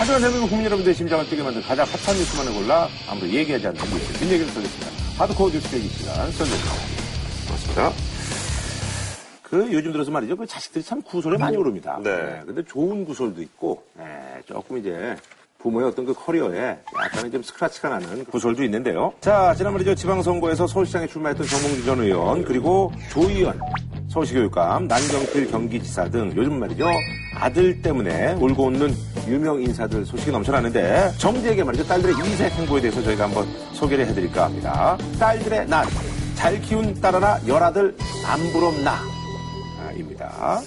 하지만 대한민국 국민 여러분들의 심장을 뛰게 만든 가장 핫한 뉴스만을 골라 아무도 얘기하지 않는 뉴스, 뒷얘기를 쏘겠습니다. 하드코어 뉴스 얘기 시간, 썰겠습니다. 고맙습니다. 그 요즘 들어서 말이죠. 그 자식들이 참 구설에 많이 오릅니다. 네. 근데 좋은 구설도 있고, 네, 조금 이제 부모의 어떤 그 커리어에 약간의 좀 스크라치가 나는 구설도 있는데요. 자, 지난번에 저 지방선거에서 서울시장에 출마했던 정몽주 전 의원, 그리고 조 의원, 서울시 교육감, 난경필 경기지사 등 요즘 말이죠. 아들 때문에 울고 웃는 유명 인사들 소식이 넘쳐나는데 정지에게 말이죠. 딸들의 이색 행보에 대해서 저희가 한번 소개를 해드릴까 합니다. 딸들의 난, 잘 키운 딸 하나 열 아들 안 부럽나. 아, 입니다.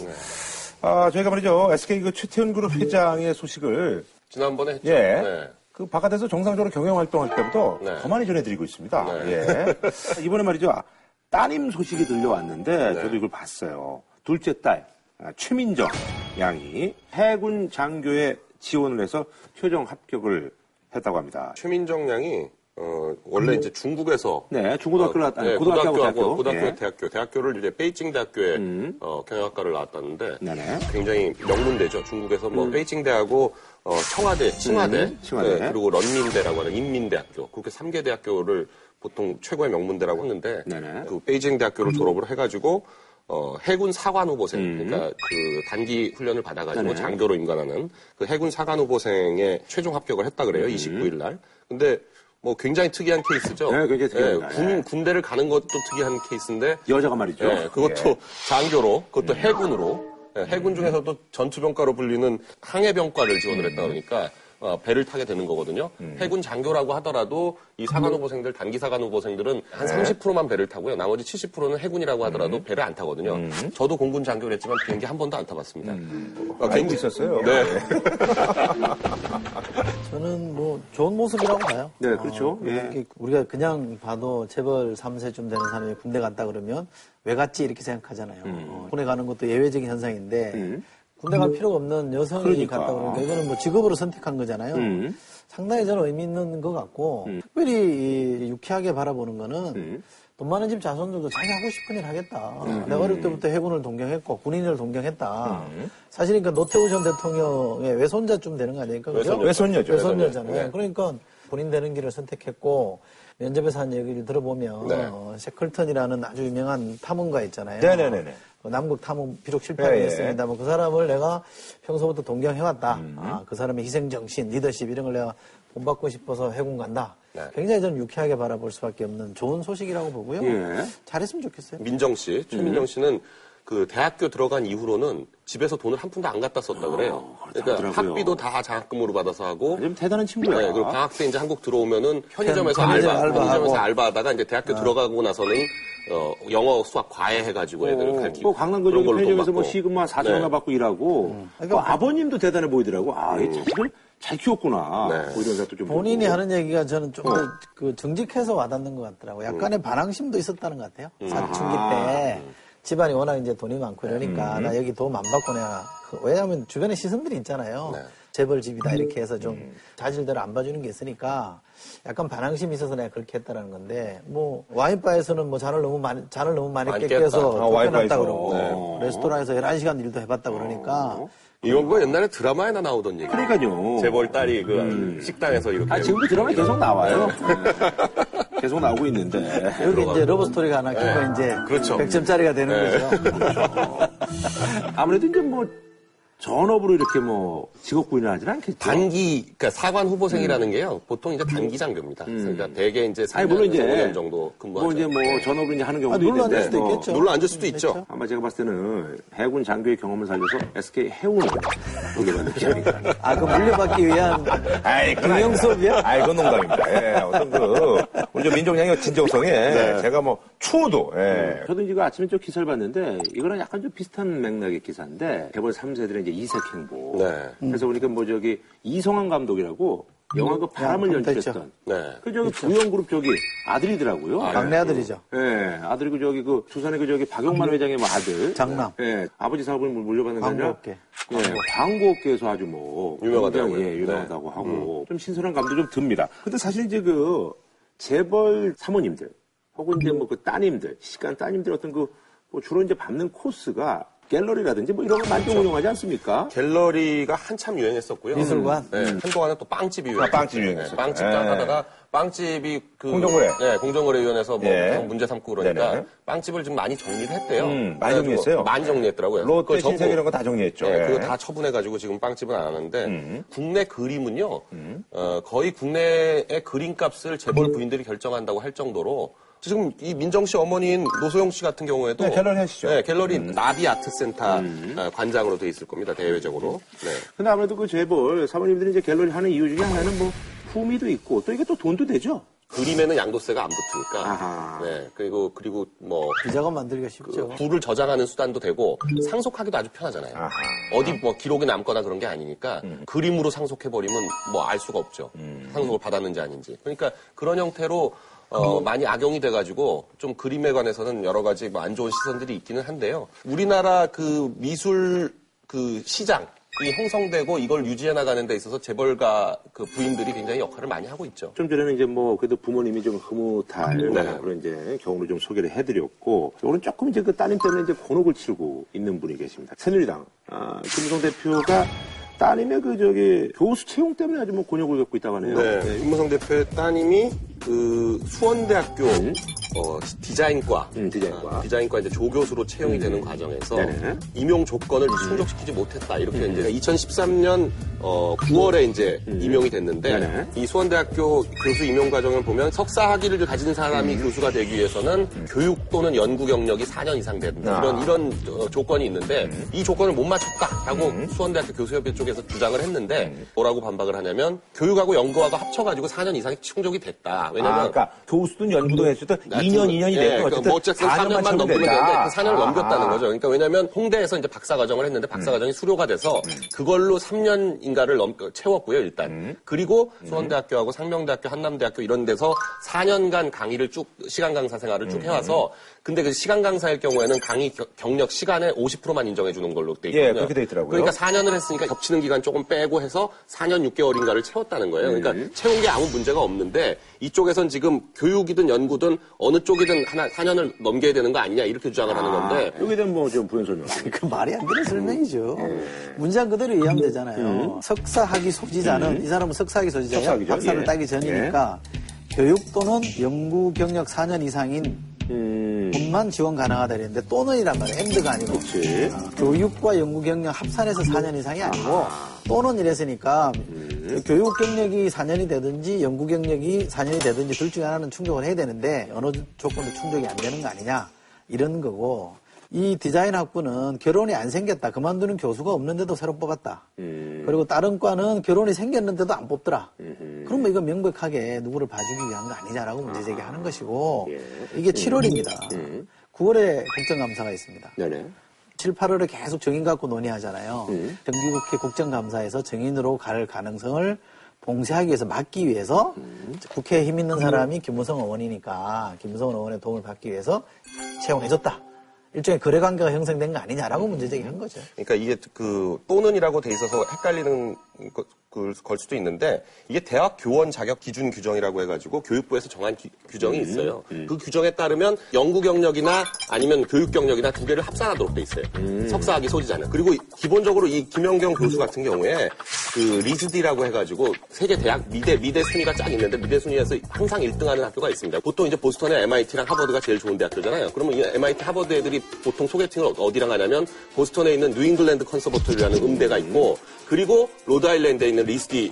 아, 저희가 말이죠. SK 그 최태훈 그룹 회장의 소식을 지난번에 했죠. 예. 네. 그 바깥에서 정상적으로 경영 활동할 때부터 네. 더 많이 전해드리고 있습니다. 네. 예. 이번에 말이죠. 따님 소식이 들려왔는데 네. 저도 이걸 봤어요. 둘째 딸 아, 최민정 양이 해군 장교에 지원을 해서 최종 합격을 했다고 합니다. 최민정 양이 어, 원래 이제 중국에서 네, 중고등학교를 나왔- 아니, 네, 고등학교하고 대학교. 고등학교, 예. 대학교, 대학교를 이제 베이징 대학교에 음. 어, 경영학과를 나왔다는데 네네. 굉장히 명문대죠. 중국에서 뭐 베이징 대하고 어, 청와대, 칭화대, 음, 칭화대. 네, 그리고 런민대라고 하는 인민대학교 그렇게 3개 대학교를 보통 최고의 명문대라고 하는데 네네. 그 베이징 대학교를 졸업을 해가지고 어, 해군 사관 후보생, 음. 그러니까 그 단기 훈련을 받아가지고 네네. 장교로 임관하는 그 해군 사관 후보생에 최종 합격을 했다 그래요. 29일 날. 근데 뭐 굉장히 특이한 케이스죠. 네, 굉장히 특이합니다. 군, 네. 군대를 가는 것도 특이한 케이스인데 여자가 말이죠. 예, 그것도 예. 장교로, 그것도 해군으로, 예, 해군 중에서도 전투병과로 불리는 항해병과를 지원을 했다 그러니까 어, 배를 타게 되는 거거든요. 음. 해군 장교라고 하더라도 이 사관 후보생들, 단기 사관 후보생들은 한 네. 30%만 배를 타고요. 나머지 70%는 해군이라고 하더라도 음. 배를 안 타거든요. 저도 공군 장교를 했지만 비행기 한 번도 안 타봤습니다. 아, 음. 알고 있었어요. 네. 저는 뭐 좋은 모습이라고 봐요. 네, 그렇죠. 예. 이렇게 우리가 그냥 봐도 재벌 3세쯤 되는 사람이 군대 갔다 그러면 왜 갔지 이렇게 생각하잖아요. 음. 어, 군에 가는 것도 예외적인 현상인데 군대 갈 필요가 없는 여성이 그러니까. 갔다 그러니까 이거는 뭐 직업으로 선택한 거잖아요. 음. 상당히 저는 의미 있는 것 같고 특별히 이 유쾌하게 바라보는 거는 음. 돈 많은 집 자손들도 자기 하고 싶은 일 하겠다. 내가 어릴 때부터 해군을 동경했고 군인을 동경했다. 음. 사실 그러니까 노태우 전 대통령의 외손자쯤 되는 거 아닙니까? 그죠? 외손녀죠. 외손녀죠. 외손녀잖아요. 네. 그러니까 본인 되는 길을 선택했고 면접에서 한 얘기를 들어보면 네. 어, 셰클턴이라는 아주 유명한 탐험가 있잖아요. 네네네네. 어, 남극 탐험 비록 실패를 예, 예. 했습니다만 그 사람을 내가 평소부터 동경해왔다. 음. 아, 그 사람의 희생 정신, 리더십 이런 걸 내가 본받고 싶어서 해군 간다. 네. 굉장히 저는 유쾌하게 바라볼 수밖에 없는 좋은 소식이라고 보고요. 예. 잘했으면 좋겠어요. 민정 씨, 최민정 씨는 그 대학교 들어간 이후로는 집에서 돈을 한 푼도 안 갖다 썼다 그래요. 그러니까 그렇더라고요. 학비도 다 장학금으로 받아서 하고 좀 대단한 친구야. 네, 그리고 방학 때 이제 한국 들어오면은 편의점에서 편의점 알바, 알바하고. 편의점에서 알바하다가 이제 대학교 들어가고 나서는 어, 영어 수학 과외 해가지고 애들 가르치고 뭐 강남 그 그런 저기 걸로 편의점에서 돈 뭐. 시급만 4천 네. 원나 받고 일하고 그 아버님도 대단해 보이더라고. 아, 이 자식을 잘 키웠구나. 네. 뭐 이런 생각도 좀 본인이 들고. 하는 얘기가 저는 좀 어. 더그 정직해서 와닿는 것 같더라고요. 약간의 음. 반항심도 있었다는 것 같아요. 사춘기 아. 때 집안이 워낙 이제 돈이 많고 음. 이러니까 나 여기 도움 안 받고 내가 그- 왜냐하면 주변에 시선들이 있잖아요. 네. 재벌 집이다 이렇게 해서 좀 음. 자질대로 안 봐주는 게 있으니까 약간 반항심이 있어서 내가 그렇게 했다라는 건데 뭐 와인바에서는 뭐 잔을 너무 많이 잔을 너무 많이 깼다. 아, 쫓겨났다 와인바에서. 그러고 네. 레스토랑에서 11시간 일도 해봤다 그러니까 이런 거 옛날에 드라마에나 나오던 얘기. 그러니까요. 재벌 딸이 그 식당에서 이렇게 아, 지금도 드라마 계속 나와요. 네. 계속 나오고 있는데. 여기 이제 러브 스토리가 하나 끼면 이제 그렇죠. 100점짜리가 되는 네. 거죠. 아무래도 이제 뭐 전업으로 이렇게 뭐 직업 구인을 하진 않겠죠. 단기, 그러니까 사관 후보생이라는 게요. 보통 이제 단기 장교입니다. 그러니까 대개 이제 음. 아니, 물론 3년, 이제 5년 정도 근무하죠. 뭐 이제 뭐 전업으로 이제 하는 경우도 아, 눌러 앉을 있는데. 수도 어, 있겠죠. 눌러 앉을 수도 있죠. 그렇죠. 아마 제가 봤을 때는 해군 장교의 경험을 살려서 SK 해운을 돌려받는 게 아닌가. 아, 그 물려받기 위한 아이, 아닙니다. 수업이야? 아이, 그건 농담입니다. 예, 어떤 그, 우리 저 민족량의 진정성에 제가 뭐, 추워도, 예. 저도 이제 그 아침에 좀 기사를 봤는데, 이거랑 약간 좀 비슷한 맥락의 기사인데, 개벌 3세들의 이제 이색 행보. 네. 그래서 보니까 뭐 저기, 이성환 감독이라고, 영화 그 바람을 야, 연출했던. 네. 그 저기 부영그룹 저기 아들이더라고요. 막내 아들이죠. 예, 아들이고 저기 그 두산의 그 저기 박용만 회장의 뭐 아들. 장남. 예, 아버지 사업을 물려받는 게 아니라 광고업계. 예, 광고업계에서 아주 뭐. 굉장히, 예, 유명하다고 하고 좀 신선한 감도 좀 듭니다. 근데 사실 이제 그 재벌 사모님들 혹은 이제 뭐 그 따님들 시간 따님들 어떤 그 뭐 주로 이제 밟는 코스가 갤러리라든지 뭐 이런 거 많이 운영하지 않습니까? 갤러리가 한참 유행했었고요. 미술관? 네, 한동안은 또 빵집이 유행했어요. 아, 빵집이 유행했었죠. 빵집 예. 하다가 빵집이 그 공정거래. 네, 공정거래위원회에서 뭐 예. 문제 삼고 그러니까 네네. 빵집을 좀 많이 정리를 했대요. 음, 많이 정리했어요? 많이 정리했더라고요. 롯데, 신세계 이런 거 다 정리했죠. 네, 예. 음. 그거 다 처분해가지고 지금 빵집은 안 하는데 국내 그림은요 어, 거의 국내의 그림값을 재벌 부인들이 결정한다고 할 정도로 지금 이 민정 씨 어머니인 노소영 씨 같은 경우에도 네, 갤러리 하시죠. 네, 갤러리 나비 아트센터 어, 관장으로 돼 있을 겁니다 대외적으로. 네. 근데 아무래도 그 재벌 사모님들이 이제 갤러리 하는 이유 중에 하나는 뭐 품위도 있고 또 이게 또 돈도 되죠. 그림에는 양도세가 안 붙으니까. 아하. 네. 그리고 그리고 뭐 비자금 만들기가 쉽죠. 부를 저장하는 수단도 되고 상속하기도 아주 편하잖아요. 아하. 어디 뭐 기록에 남거나 그런 게 아니니까 그림으로 상속해 버리면 뭐 알 수가 없죠. 상속을 받았는지 아닌지. 그러니까 그런 형태로 어, 많이 악용이 돼가지고 좀 그림에 관해서는 여러 가지 뭐 안 좋은 시선들이 있기는 한데요. 우리나라 그 미술 그 시장 이 형성되고 이걸 유지해 나가는 데 있어서 재벌가 그 부인들이 굉장히 역할을 많이 하고 있죠. 좀 전에는 이제 뭐 그래도 부모님이 좀 흐뭇할 네. 그런 이제 경우를 좀 소개를 해드렸고 오늘 조금 이제 그 따님 때문에 이제 곤혹을 치르고 있는 분이 계십니다. 새누리당 아, 김성 대표가 따님의 그 저기 교수 채용 때문에 아주 뭐 곤욕을 겪고 있다고 하네요. 네, 김무성 대표의 따님이 그 수원대학교 어, 디자인과, 음, 디자인과. 아, 디자인과 이제 조교수로 채용이 되는 과정에서 네네. 임용 조건을 충족시키지 못했다. 이렇게 이제 2013년 어, 9월에 이제 임용이 됐는데 네네. 이 수원대학교 교수 임용 과정을 보면 석사 학위를 가진 사람이 교수가 되기 위해서는 교육 또는 연구 경력이 4년 이상 된다 아. 이런 이런 어, 조건이 있는데 이 조건을 못 맞췄다라고 수원대학교 교수협회 쪽 에서 주장을 했는데 뭐라고 반박을 하냐면 교육하고 연구하고 합쳐가지고 4년 이상이 충족이 됐다. 왜냐면 아, 그러니까 교수든 연구든 했어도 나 2년, 그- 2년이 예, 됐고 그 어쨌든 뭐 어쨌든 4년만 채우면 넘기면 된다. 되는데 그 4년을 아. 넘겼다는 거죠. 그러니까 왜냐면 홍대에서 이제 박사 과정을 했는데 박사 과정이 수료가 돼서 그걸로 3년인가를 넘 채웠고요, 일단. 그리고 수원대학교하고 상명대학교, 한남대학교 이런 데서 4년간 강의를 쭉 시간 강사 생활을 쭉 해와서 근데 그 시간 강사일 경우에는 강의 겨- 경력 시간의 50%만 인정해 주는 걸로 돼 있거든요. 예, 그렇게 돼 있더라고요. 그러니까 4년을 했으니까 겹치는 기간 조금 빼고 해서 4년 6개월인가를 채웠다는 거예요. 그러니까 채운 게 아무 문제가 없는데 이쪽에선 지금 교육이든 연구든 어느 쪽이든 하나 4년을 넘겨야 되는 거 아니냐 이렇게 주장을 하는 건데 여기에 대한 뭐좀 부연 설명. 그 말이 안 되는 설명이죠. 문장 그대로 이해하면 되잖아요. 석사학위 소지자는 이 사람은 석사학위 소지자예요. 석사학위죠. 박사를 예. 따기 전이니까 교육 또는 연구 경력 4년 이상인 음, 분만 지원 가능하다 이랬는데 또는이란 말이에요. 엔드가 아니고. 어, 교육과 연구 경력 합산해서 4년 이상이 아니고 또는 이랬으니까 교육 경력이 4년이 되든지 연구 경력이 4년이 되든지 둘 중에 하나는 충족을 해야 되는데 어느 조건도 충족이 안 되는 거 아니냐. 이런 거고 이 디자인 학부는 결혼이 안 생겼다. 그만두는 교수가 없는데도 새로 뽑았다. 그리고 다른 과는 결혼이 생겼는데도 안 뽑더라. 그러면 이거 명백하게 누구를 봐주기 위한 거 아니냐라고 문제 제기하는 것이고 이게 7월입니다. 9월에 국정감사가 있습니다. 네네. 7, 8월에 계속 정인 갖고 논의하잖아요. 정기국회 국정감사에서 정인으로 갈 가능성을 봉쇄하기 위해서 막기 위해서 국회에 힘 있는 사람이 김무성 의원이니까 김무성 의원의 도움을 받기 위해서 채용해줬다. 일종의 거래 관계가 형성된 거 아니냐라고 문제 제기한 거죠. 그러니까 이게 그 또는이라고 돼 있어서 헷갈리는 거- 걸- 걸 수도 있는데 이게 대학 교원 자격 기준 규정이라고 해가지고 교육부에서 정한 기- 규정이 있어요. 그 규정에 따르면 연구 경력이나 아니면 교육 경력이나 두 개를 합산하도록 돼 있어요. 석사학위 소지자는. 그리고 이- 기본적으로 이 김영경 교수 같은 경우에 그 RISD라고 해가지고 세계 대학 미대 미대 순위가 쫙 있는데 미대 순위에서 항상 1등하는 학교가 있습니다. 보통 이제 보스턴의 MIT랑 하버드가 제일 좋은 대학교잖아요. 그러면 이 MIT 하버드 애들이 보통 소개팅을 어디랑 하냐면 보스턴에 있는 New England Conservatory라는 음대가 있고 그리고 로드아일랜드에 있는 RISD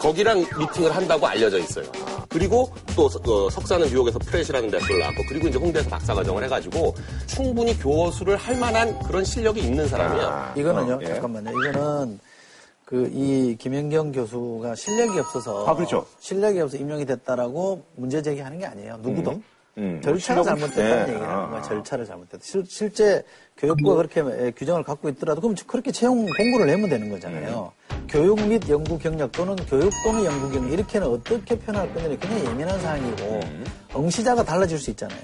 거기랑 미팅을 한다고 알려져 있어요. 그리고 또 서- 어, 석사는 뉴욕에서 Pratt이라는 대학교를 나왔고 그리고 이제 홍대에서 박사과정을 해가지고 충분히 교수를 할 만한 그런 실력이 있는 사람이에요. 이거는요, 예. 잠깐만요. 이거는 그 이 김연경 교수가 실력이 없어서 아, 그렇죠. 실력이 없어서 임용이 됐다라고 문제 제기하는 게 아니에요. 누구도. 음. 절차가 실력은- 잘못됐다는 네. 얘기를 아. 하는 거예요. 절차를 잘못됐다. 실, 실제 교육부가 그렇게 에, 규정을 갖고 있더라도 그럼 그렇게 채용 공고를 내면 되는 거잖아요. 교육 및 연구 경력 또는 교육 또는 연구 경력 이렇게는 어떻게 표현할 건지 굉장히 예민한 사항이고 응시자가 달라질 수 있잖아요.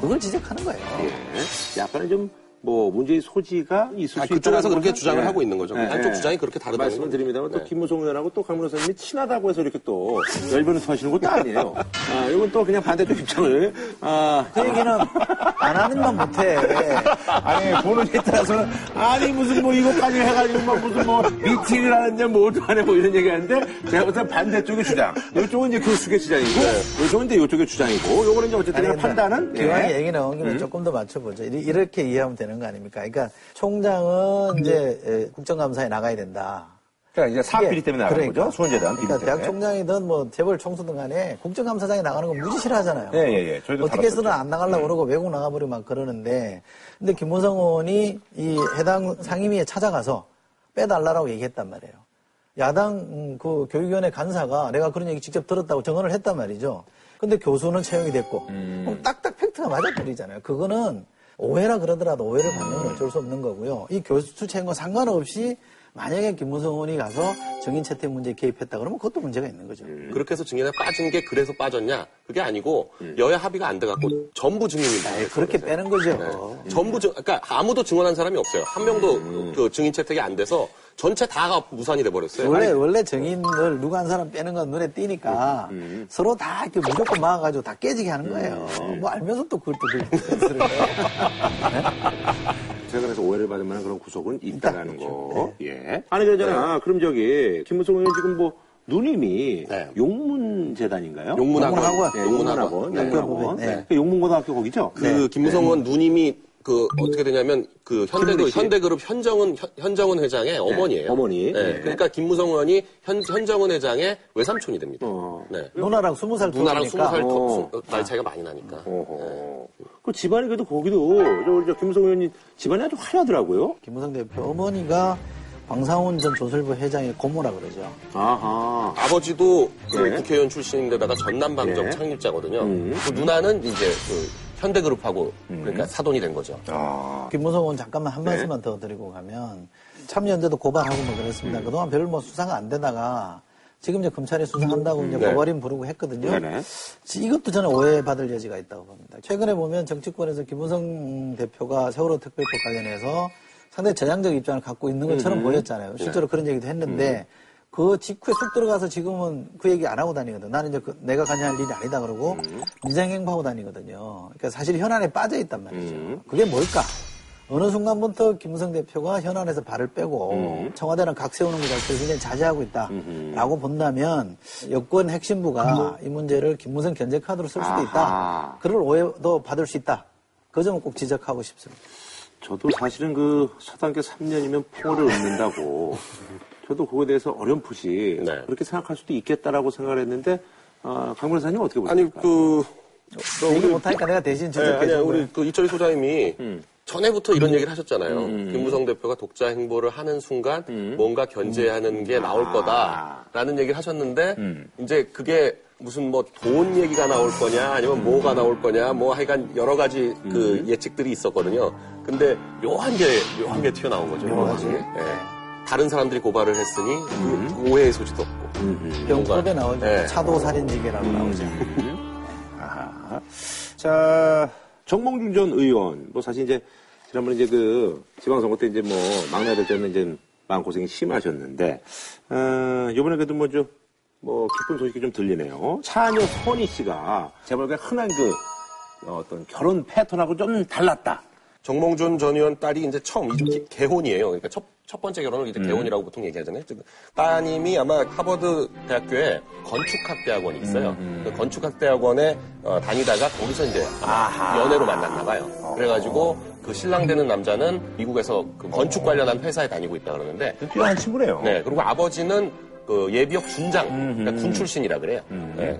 그걸 지적하는 거예요. 예. 약간은 좀 뭐 문제의 소지가 있을 아, 수 그쪽에서 있다는 그렇게 주장을 예. 하고 있는 거죠. 예, 한쪽 예. 주장이 그렇게 다르다는 말씀을. 드립니다만 또 네. 김무성 의원하고 또 강문호 선생님이 친하다고 해서 이렇게 또 열변을 터시는 것도 아니에요. 아, 이건 또 그냥 반대쪽 입장을 아, 그 얘기는 안 하는만 못해. 아니 보는 에 따라서는 아니 무슨 뭐 이것까지 해가지고 뭐 무슨 뭐 미팅을 하는데 뭐도 안 해 뭐 이런 얘기하는데 제가 볼때 반대쪽의 주장 이쪽은 이제 교수의 주장이고 이쪽은 이제 이쪽의 주장이고 요거는 이제 어쨌든 간에 판단은 기왕에 예. 얘기 나온 김에 조금 더 맞춰보죠. 이- 이렇게 이해하면 되는 거 아닙니까? 그러니까 총장은 이제 에, 국정감사에 나가야 된다. 그러니까 이제 사업 비리 때문에 나가는 그러니까. 거죠 수원재단 비리 그러니까 때문에 대학 총장이든 뭐 재벌 총수든 간에 국정감사장에 나가는 거 무지 싫어하잖아요. 예, 예, 예. 저희도 어떻게 해서는 다뤘었죠. 안 나가려고 그러고 외국 나가버리고 막 그러는데 근데 김무성 의원이 이 해당 상임위에 찾아가서 빼달라고 얘기했단 말이에요. 야당 음, 그 교육위원회 간사가 내가 그런 얘기 직접 들었다고 증언을 했단 말이죠. 근데 교수는 채용이 됐고 그럼 딱딱 팩트가 맞아버리잖아요. 그거는 오해라 그러더라도 오해를 받는 건 어쩔 수 없는 거고요. 이 교수 채용과 상관없이 만약에 김무성 의원이 가서 정인 채택 문제에 개입했다 그러면 그것도 문제가 있는 거죠. 그렇게 해서 증인에 빠진 게 그래서 빠졌냐? 그게 아니고 여야 합의가 안 돼갖고 전부 증인이 아이, 그렇게 빼는 거죠. 네. 전부 증, 그러니까 아무도 증언한 사람이 없어요. 한 명도 그 증인 채택이 안 돼서 전체 다가 무산이 돼버렸어요. 원래 원래 정인을 누가 한 사람 빼는 건 눈에 띄니까 서로 다 이렇게 무조건 막아가지고 다 깨지게 하는 거예요. 뭐 알면서 또 그걸 또 그렇게 그래서 오해를 받을 만한 그런 구석은 있다라는 거. 예. 아니, 그러잖아. 그럼 저기, 김무성 의원 지금 뭐, 누님이 네. 용문재단인가요? 용문학원. 용문학원. 네, 용문학원. 용문학원. 네. 용문학원. 네. 네. 그 용문고등학교 거기죠? 그 김무성 의원 누님이 그 어떻게 되냐면 그 현대그룹 김은희 씨. 현대그룹 현정은 현- 현정은 회장의 어머니예요. 어머니. 네, 네. 그러니까 김무성 의원이 현 현정은 회장의 외삼촌이 됩니다. 어. 네. 누나랑 스무 살 누나랑 스무 살 어. 더- 나이 차이가 많이 나니까. 어허. 그 집안이 그래도 거기도, 저, 우리 저 김무성 의원이 집안이 아주 화려하더라고요. 김무성 대표 어머니가 방상훈 전 조설부 회장의 고모라 그러죠. 아하. 아버지도 그 네. 국회의원 출신인데다가 전남 방정 네. 창립자거든요. 음. 그 누나는 이제 그 현대그룹하고 그러니까 사돈이 된 거죠. 아. 김무성 의원 잠깐만 한 네. 말씀만 더 드리고 가면 참여연대도 고발하고 뭐 그랬습니다. 그동안 별 뭐 수사가 안 되다가 지금 이제 검찰이 수사한다고 이제 네. 고발인 부르고 했거든요. 네네. 이것도 저는 오해받을 여지가 있다고 봅니다. 최근에 보면 정치권에서 김무성 대표가 세월호 특별법 관련해서 상당히 전향적 입장을 갖고 있는 것처럼 보였잖아요. 실제로 그런 얘기도 했는데 그 직후에 쑥 들어가서 지금은 그 얘기 안 하고 다니거든. 나는 이제 그 내가 관여할 일이 아니다 그러고 민생행보하고 다니거든요. 그러니까 사실 현안에 빠져 있단 말이죠. 그게 뭘까? 어느 순간부터 김무성 대표가 현안에서 발을 빼고 청와대는 각 세우는 것 자체를 굉장히 자제하고 있다라고 본다면 여권 핵심부가 이 문제를 김무성 견제 카드로 쓸 수도 아하. 있다. 그럴 오해도 받을 수 있다. 그 점을 꼭 지적하고 싶습니다. 저도 사실은 그 서당계 3년이면 풍어를 얻는다고 저도 그거에 대해서 어렴풋이 네. 그렇게 생각할 수도 있겠다라고 생각을 했는데 아, 강 변호사님 어떻게 보십니까? 아니 그너 얘기 못하니까 내가 대신 네, 아니 지적해 준 우리. 그 이철희 소장님이 음. 전에부터 이런 얘기를 하셨잖아요. 김무성 대표가 독자 행보를 하는 순간 음. 뭔가 견제하는 게 나올 아. 거다라는 얘기를 하셨는데 음. 이제 그게 무슨 뭐 돈 얘기가 나올 거냐 아니면 뭐가 나올 거냐 뭐 하여간 여러 가지 그 음. 예측들이 있었거든요. 근데 묘한 게 묘한 게 튀어나온 거죠. 묘하지. 예. 다른 사람들이 고발을 했으니 음. 그 오해의 소지도 없고. 병법에 나오죠. 네. 차도 살인지계라고 나오죠. 아하. 자, 정몽준 전 의원, 뭐 사실 이제 지난번에 이제 그 지방선거 때 이제 뭐 막내 될 때는 이제 마음고생이 심하셨는데, 어, 요번에 그래도 뭐 좀, 뭐 기쁜 소식이 좀 들리네요. 차녀 선희 씨가 재벌가 흔한 그 어떤 결혼 패턴하고 좀 달랐다. 정몽준 전 의원 딸이 이제 처음 개혼이에요. 그러니까 첫, 첫 번째 결혼을 이제 개혼이라고 보통 얘기하잖아요. 즉, 따님이 아마 하버드 대학교에 건축학 대학원이 있어요. 그 건축학 대학원에 어, 다니다가 거기서 이제 연애로 만났나 봐요. 그래가지고 그 신랑 되는 남자는 미국에서 그 건축 관련한 회사에 다니고 있다 그러는데 뛰어난 친구네요. 네, 그리고 아버지는 그 예비역 준장, 그러니까 군 출신이라 그래요. 네.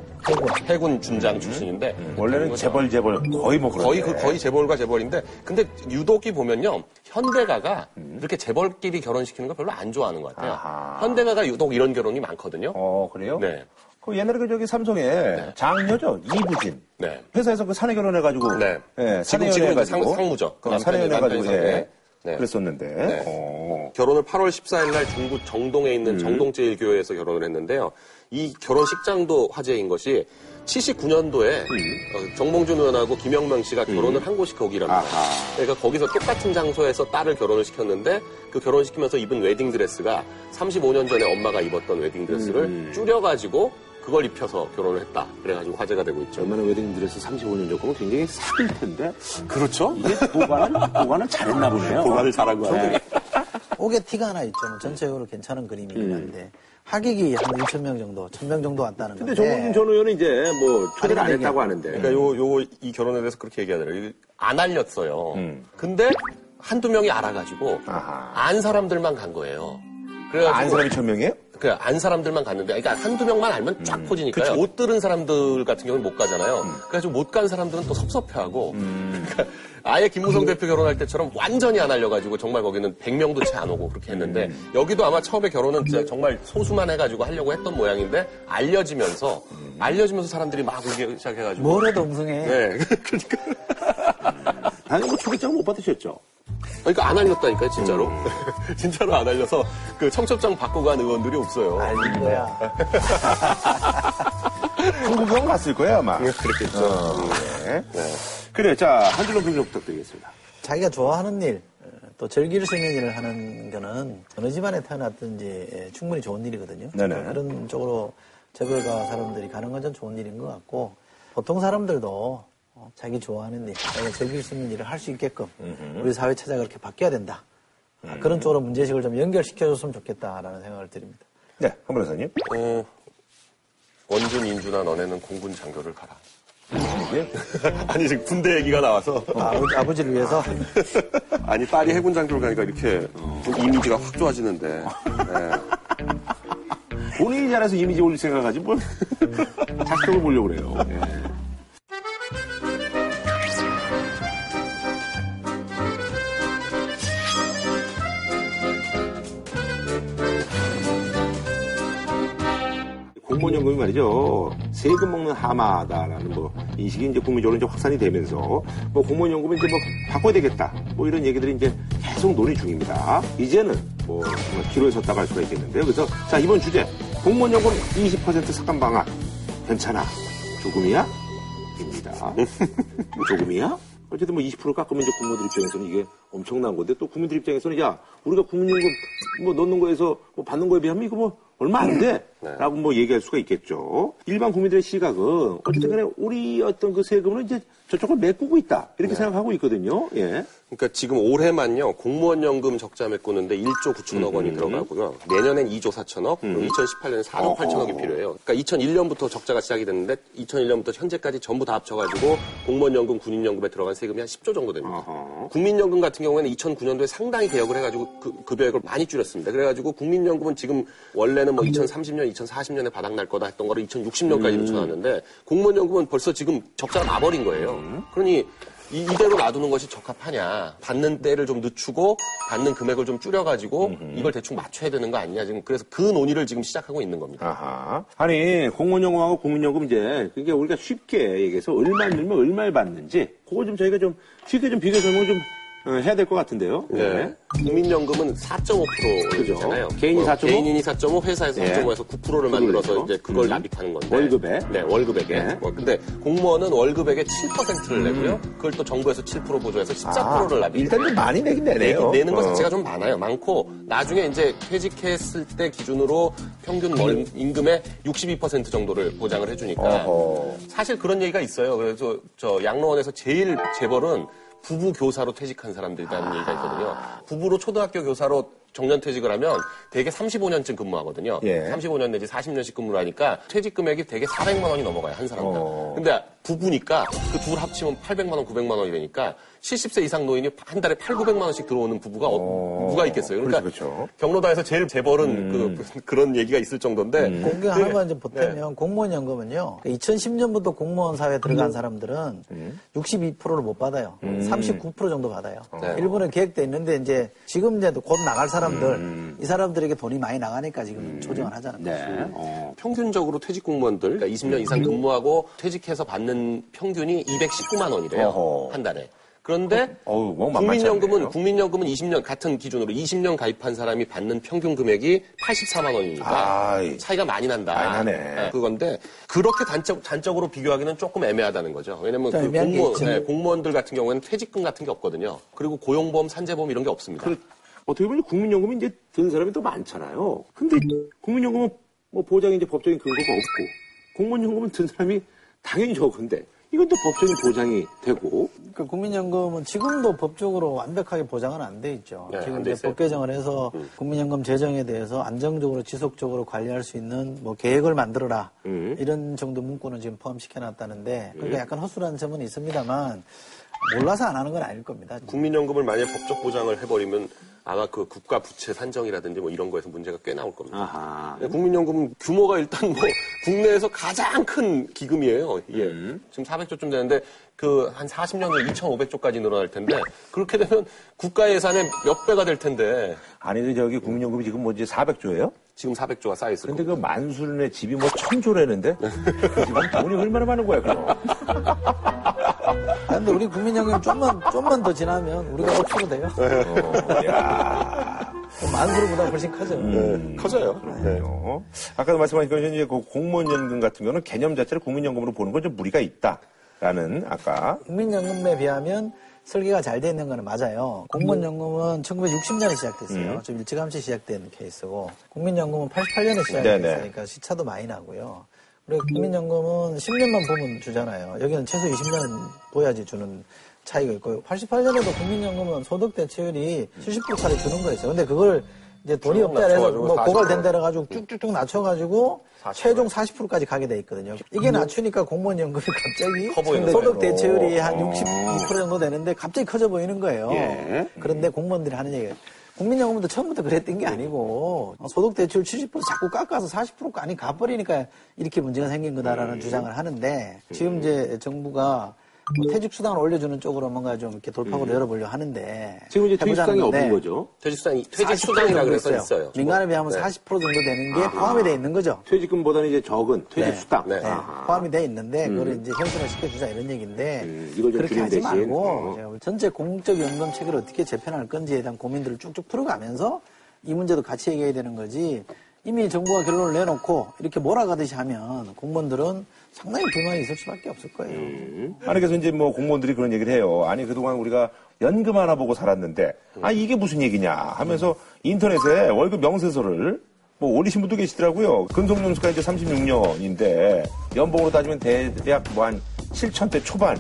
해군 준장 출신인데 원래는 재벌 재벌 거의 뭐 거의 그런데. 그 거의 재벌과 재벌인데 근데 유독이 보면요 현대가가 이렇게 재벌끼리 결혼시키는 거 별로 안 좋아하는 것 같아요. 아하. 현대가가 유독 이런 결혼이 많거든요. 어, 그래요? 네, 그 옛날에 그 저기 삼성에 장녀죠. 이부진. 네. 회사에서 그 사내 결혼해가지고. 네. 예, 지금 사내 지금 이제 연애해가지고. 상, 상무죠. 그 어, 사내 남편이 연애해가지고. 남편이 예. 네. 네. 그랬었는데. 네. 어. 결혼을 8월 14일 날 중구 정동에 있는 음. 정동제일교회에서 결혼을 했는데요. 이 결혼식장도 화제인 것이 79년도에 정몽준 의원하고 김영명 씨가 결혼을 한 곳이 거기랍니다. 음. 아하. 그러니까 거기서 똑같은 장소에서 딸을 결혼을 시켰는데 그 결혼시키면서 입은 웨딩드레스가 35년 전에 엄마가 입었던 웨딩드레스를 음. 줄여가지고 그걸 입혀서 결혼을 했다. 그래가지고 화제가 되고 있죠. 얼마나 웨딩드레스 35년 전거면 굉장히 삭을 텐데. 그렇죠? 이게 보관을, 보관을 잘했나 보네요. 보관을 잘한 거 아니에요? 옥에 티가 하나 있죠. 뭐 전체적으로 괜찮은 그림이긴 한데 하객이 한 1천 명 정도, 1천 명 정도 왔다는 근데 건데. 정몽준 전 의원은 이제 뭐 초대를 안 했다고 하는데. 그러니까 요, 요, 이 결혼에 대해서 그렇게 얘기하더라고요. 안 알렸어요. 음. 근데 한두 명이 알아가지고 아하. 안 사람들만 간 거예요. 그래가지고 안 사람이 천 명이에요? 그안 사람들만 갔는데, 그러니까 한두 명만 알면 쫙 퍼지니까요. 못 들은 사람들 같은 경우는 못 가잖아요. 그래가지고 못 간 사람들은 또 섭섭해하고, 그러니까 아예 김무성 대표 결혼할 때처럼 완전히 안 알려가지고 정말 거기는 100명도 채 안 오고 그렇게 했는데, 여기도 아마 처음에 결혼은 진짜 정말 소수만 해가지고 하려고 했던 모양인데, 알려지면서, 알려지면서 사람들이 막 오기 시작해가지고. 뭘 해도 웅성해. 네, 그러니까. 아니, 뭐 초대장 못 받으셨죠? 그러니까 안 알렸다니까요, 진짜로. 진짜로 안 알려서 그 청첩장 받고 간 의원들이 없어요. 알린 거야. 한국형 갔을 거예요, 아마. 그랬겠죠. 어, 네. 그래, 자, 한 줄로 평좀 부탁드리겠습니다. 자기가 좋아하는 일, 어, 또 즐길 수 있는 일을 하는 거는 어느 집안에 태어났든지 예, 충분히 좋은 일이거든요. 네네. 그런 쪽으로 재벌가 사람들이 가는 건좀 좋은 일인 것 같고 보통 사람들도 어, 자기 좋아하는 일, 자기가 즐길 수 있는 일을 할 수 있게끔 우리 사회 체제가 그렇게 바뀌어야 된다. 아, 그런 쪽으로 문제식을 좀 연결시켜줬으면 좋겠다라는 생각을 드립니다. 네, 한 변호사님. 어, 원준, 인준아, 너네는 공군 장교를 가라. 이게 아니, 지금 군대 얘기가 나와서. 아버지, 아버지 를 위해서 아니, 딸이 해군 장교를 가니까 이렇게 좀 이미지가 확 좋아지는데. 네. 본인이 잘해서 이미지 올릴 생각하지 뭘 자식적으로 보려고 그래요. 예. 말이죠. 세금 먹는 하마다라는 뭐 인식이 이제 국민적으로 이제 확산이 되면서 뭐 공무원 연금은 이제 뭐 바꿔야 되겠다. 뭐 이런 얘기들이 이제 계속 논의 중입니다. 이제는 뭐 기로에 섰다고 할 수가 있겠는데요. 그래서 자 이번 주제 공무원 연금 20% 삭감 방안 괜찮아 조금이야? 입니다. 조금이야? 어쨌든 뭐 20% 깎으면 이제 국민들 입장에서는 이게 엄청난 건데 또 국민들 입장에서는 야 우리가 국민연금 뭐 넣는 거에서 뭐 받는 거에 비하면 이거 뭐 얼마 안 돼. 라고 뭐 얘기할 수가 있겠죠. 일반 국민들의 시각은 어쨌든 간에 우리 어떤 그 세금을 이제 저쪽을 메꾸고 있다. 이렇게 생각하고 있거든요. 예. 그러니까 지금 올해만요, 공무원 연금 적자 메꾸는데 1조 9천억 원이 들어가고요. 내년엔 2조 4천억, 그리고 2018년에 4조 8천억이 필요해요. 그러니까 2001년부터 적자가 시작이 됐는데 2001년부터 현재까지 전부 다 합쳐가지고 공무원 연금, 군인 연금에 들어간 세금이 한 10조 정도 됩니다. 어허. 국민연금 같은 경우에는 2009년도에 상당히 개혁을 해가지고 그 급여액을 많이 줄였습니다. 그래가지고 국민연금은 지금 원래는 뭐 2030년, 2040년에 바닥 날 거다 했던 거를 2060년까지 붙여놨는데 공무원 연금은 벌써 지금 적자가 나버린 거예요. 그러니 이, 이대로 놔두는 것이 적합하냐. 받는 때를 좀 늦추고 받는 금액을 좀 줄여가지고 이걸 대충 맞춰야 되는 거 아니냐. 지금 그래서 그 논의를 지금 시작하고 있는 겁니다. 아하. 아니, 공무원연금하고 국민연금 이제, 그게 우리가 쉽게 얘기해서 얼마 늘면 얼마를 받는지, 그거 좀 저희가 좀 쉽게 좀 비교 설명을 좀 어, 해야 될 것 같은데요. 네. 국민연금은 4.5%잖아요. 뭐 개인이 4.5? 개인이 4.5, 회사에서 예. 4.5에서 9%를 만들어서. 이제 그걸 음. 납입하는 건데. 월급에? 네, 월급액에. 예. 뭐 근데 공무원은 월급액의 7%를 내고요. 그걸 또 정부에서 7% 보조해서 14%를 납입. 음. 아, 일단 좀 많이 내긴 내네요. 내는 것 어. 자체가 좀 많아요. 많고 나중에 이제 퇴직했을 때 기준으로 평균 월 임금의 62% 정도를 보장을 해주니까 어허. 사실 그런 얘기가 있어요. 그래서 저 양로원에서 제일 재벌은 부부 교사로 퇴직한 사람들이라는 얘기가 있거든요. 부부로 초등학교 교사로 정년 퇴직을 하면 대개 35년쯤 근무하거든요. 예. 35년 내지 40년씩 근무를 하니까 퇴직 금액이 대개 400만 원이 넘어가요, 한 사람당. 어. 근데 부부니까 그 둘 합치면 800만 원, 900만 원이 되니까 70세 이상 노인이 한 달에 8, 900만 원씩 들어오는 부부가 어, 누가 있겠어요. 그러니까 그렇죠, 그렇죠. 경로당에서 제일 재벌은 그, 그런 얘기가 있을 정도인데 공개 그게- 하나만 좀 보태면 공무원 연금은요. 2010년부터 공무원 사회에 들어간 사람들은 62%를 못 받아요. 39% 정도 받아요. 네. 일본에 계획돼 있는데 이제 지금 이제 곧 나갈 사람들 이 사람들에게 돈이 많이 나가니까 지금 조정을 하잖아요. 네. 어. 평균적으로 퇴직 공무원들 그러니까 20년 이상 근무하고 퇴직해서 받는 평균이 219만 원이래요 어허. 한 달에. 그런데 어우, 뭐 국민연금은 않네요. 국민연금은 20년 같은 기준으로 20년 가입한 사람이 받는 평균 금액이 84만 원이니까 아이. 차이가 많이 난다. 많이 나네. 네, 그건데 그렇게 단적 단적으로 비교하기는 조금 애매하다는 거죠. 왜냐면 좀그 공무원. 네, 공무원들 같은 경우에는 퇴직금 같은 게 없거든요. 그리고 고용보험, 산재보험 이런 게 없습니다. 그, 어떻게 보면 국민연금이 이제 든 사람이 더 많잖아요. 근데 국민연금은 뭐 보장이 이제 법적인 근거가 없고, 공무원연금은 든 사람이 당연히 적은데, 이건 또 법적인 보장이 되고, 그 국민연금은 지금도 법적으로 완벽하게 보장은 안 돼 있죠. 네, 지금 이제. 법 개정을 해서 국민연금 재정에 대해서 안정적으로 지속적으로 관리할 수 있는 뭐 계획을 만들어라 음. 이런 정도 문구는 지금 포함시켜 놨다는데 그러니까 약간 허술한 점은 있습니다만 몰라서 안 하는 건 아닐 겁니다. 국민연금을 만약 법적 보장을 해버리면 아마 그 국가 부채 산정이라든지 뭐 이런 거에서 문제가 꽤 나올 겁니다. 아하. 네, 국민연금 규모가 일단 뭐 국내에서 가장 큰 기금이에요. 이게 음. 지금 400조쯤 되는데 그 한 40년 전에 2,500조까지 늘어날 텐데 그렇게 되면 국가 예산의 몇 배가 될 텐데 아니, 근데 저기 국민연금이 지금 뭐 이제 400조예요? 지금 400조가 쌓여 있을 근데 겁니다. 그 만수르네 집이 뭐 천조라는데? 그 집은 돈이 얼마나 많은 거야, 그럼? 아, 근데 우리 국민연금 좀만 좀만 더 지나면 우리가 억수로 돼요. 어, 야 만수르보다 훨씬 커져. 음. 커져요. 네. 어? 아까도 말씀하신 것처럼 이제 그 공무원연금 같은 경우는 개념 자체를 국민연금으로 보는 건 좀 무리가 있다 라는 아까 국민연금에 비하면 설계가 잘 돼 있는 거는 맞아요. 공무원연금은 1960년에 시작됐어요. 음. 좀 일찌감치 시작된 케이스고 국민연금은 88년에 네네. 시작됐으니까 시차도 많이 나고요. 그리고 국민연금은 10년만 보면 주잖아요. 여기는 최소 20년 보야지 주는 차이가 있고 88년에도 국민연금은 소득 대체율이 70% 차례 주는 거였어요. 근데 그걸 이제 돈이 좀 없다 해서 낮춰가지고 뭐 40%. 고갈된다 해가지고 쭉쭉쭉 낮춰가지고 40%. 최종 40%까지 가게 돼 있거든요. 이게 낮추니까 공무원 연금이 갑자기 커 보이는 소득. 대체율이 한 62% 정도 되는데 갑자기 커져 보이는 거예요. 예. 그런데 공무원들이 하는 얘기가 국민연금도 처음부터 그랬던 게 아니고 소득 대출 70% 자꾸 깎아서 40%까지 가버리니까 이렇게 문제가 생긴 거다라는 음. 주장을 하는데 지금 이제 정부가 뭐 퇴직 수당을 올려주는 쪽으로 뭔가 좀 이렇게 돌파구를 열어보려 하는데 음. 지금 이제 퇴직 수당이 건데 없는 거죠. 퇴직 수당이 40% 퇴직 수당이라 정도 그래서 있어요. 있어요. 민간에 비하면 네. 40% 정도 되는 게 포함이 돼 있는 거죠. 퇴직금보다는 이제 적은 퇴직수당. 네. 네, 아하. 포함이 돼 있는데 그걸 이제 현실화 시켜주자 이런 얘기인데 음, 이걸 좀 그렇게 하지 대신, 말고 어. 전체 공적 연금 체계를 어떻게 재편할 건지에 대한 고민들을 쭉쭉 풀어가면서 이 문제도 같이 얘기해야 되는 거지 이미 정부가 결론을 내놓고 이렇게 몰아가듯이 하면 공무원들은 상당히 불만이 있을 수밖에 없을 거예요. 아니 그래서 이제 뭐 공무원들이 그런 얘기를 해요. 아니 그동안 우리가 연금 하나 보고 살았는데 아 이게 무슨 얘기냐 하면서 인터넷에 월급 명세서를 뭐 올리신 분도 계시더라고요. 근속연수가 이제 36년인데 연봉으로 따지면 대략 뭐 한 7천대 초반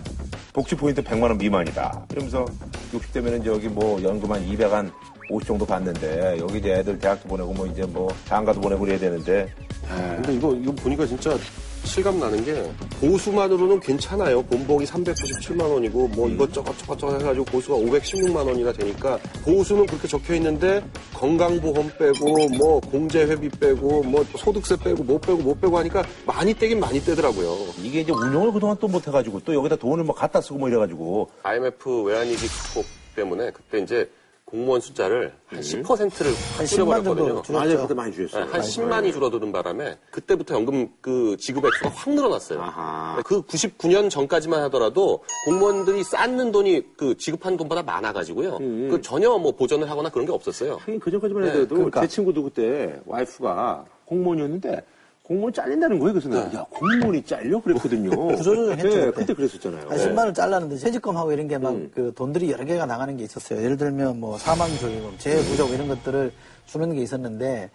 복지 포인트 100만 원 미만이다. 그러면서 60대면 이제 여기 뭐 연금 한 200, 한 50 정도 받는데 여기 이제 애들 대학도 보내고 뭐 이제 뭐 장가도 보내고 그래야 되는데 근데 이거, 이거 보니까 진짜 실감 나는 게 보수만으로는 괜찮아요. 본봉이 397만 원이고 뭐 이것저것 저것저것 해가지고 보수가 516만 원이나 되니까 보수는 그렇게 적혀 있는데 건강보험 빼고 뭐 공제회비 빼고 뭐 소득세 빼고 못 빼고 못 빼고 하니까 많이 떼긴 많이 떼더라고요. 이게 이제 운영을 그동안 또 못 해가지고 또 여기다 돈을 뭐 갖다 쓰고 뭐 이래가지고 IMF 외환위기 극복 때문에 그때 이제 공무원 숫자를 한 10%를 한 10만 정도 줄여버렸거든요. 맞아요. 그때 많이 주셨어요. 네, 한 10만이 줄어드는 바람에 그때부터 연금 그 지급 액수가 확 늘어났어요. 아하. 그 99년 전까지만 하더라도 공무원들이 쌓는 돈이 그 지급한 돈보다 많아가지고요. 그 전혀 뭐 보전을 하거나 그런 게 없었어요. 하긴 그전까지만 네, 해도 그러니까. 제 친구도 그때 와이프가 공무원이었는데 공무원 잘린다는 거예요. 그래서 내가 야 공무원이 잘려 그랬거든요. 구조조정 했죠, 네, 그때. 그때 그랬었잖아요. 한 10만 원 잘랐는데 퇴직금하고 이런 게막 음. 그 돈들이 여러 개가 나가는 게 있었어요. 예를 들면 뭐 사망조기금, 재부족 이런 것들을 주는 게 있었는데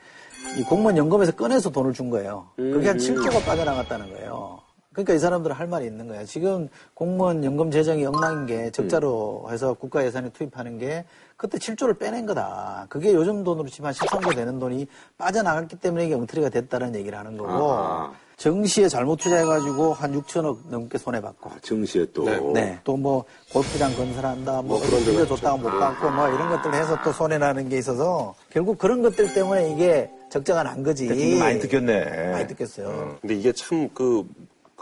이 공무원 연금에서 꺼내서 돈을 준 거예요. 그게 한 7조가 빠져나갔다는 거예요. 그러니까 이 사람들은 할 말이 있는 거예요. 지금 공무원 연금 재정이 엉망인 게 적자로 해서 국가 예산에 투입하는 게 그때 7조를 빼낸 거다. 그게 요즘 돈으로 치면 한 13조 되는 돈이 빠져나갔기 때문에 이게 엉터리가 됐다는 얘기를 하는 거고 아하. 정시에 잘못 투자해가지고 한 6천억 넘게 손해봤고 아, 증시에 또. 네. 네. 또 뭐 골프장 건설한다, 뭐, 뭐 그런 데가 빌려줬다가 못 받고 뭐 이런 것들 해서 또 손해나는 게 있어서 결국 그런 것들 때문에 이게 적자가 난 거지. 많이 듣겼네. 많이 듣겠어요. 근데 이게 참그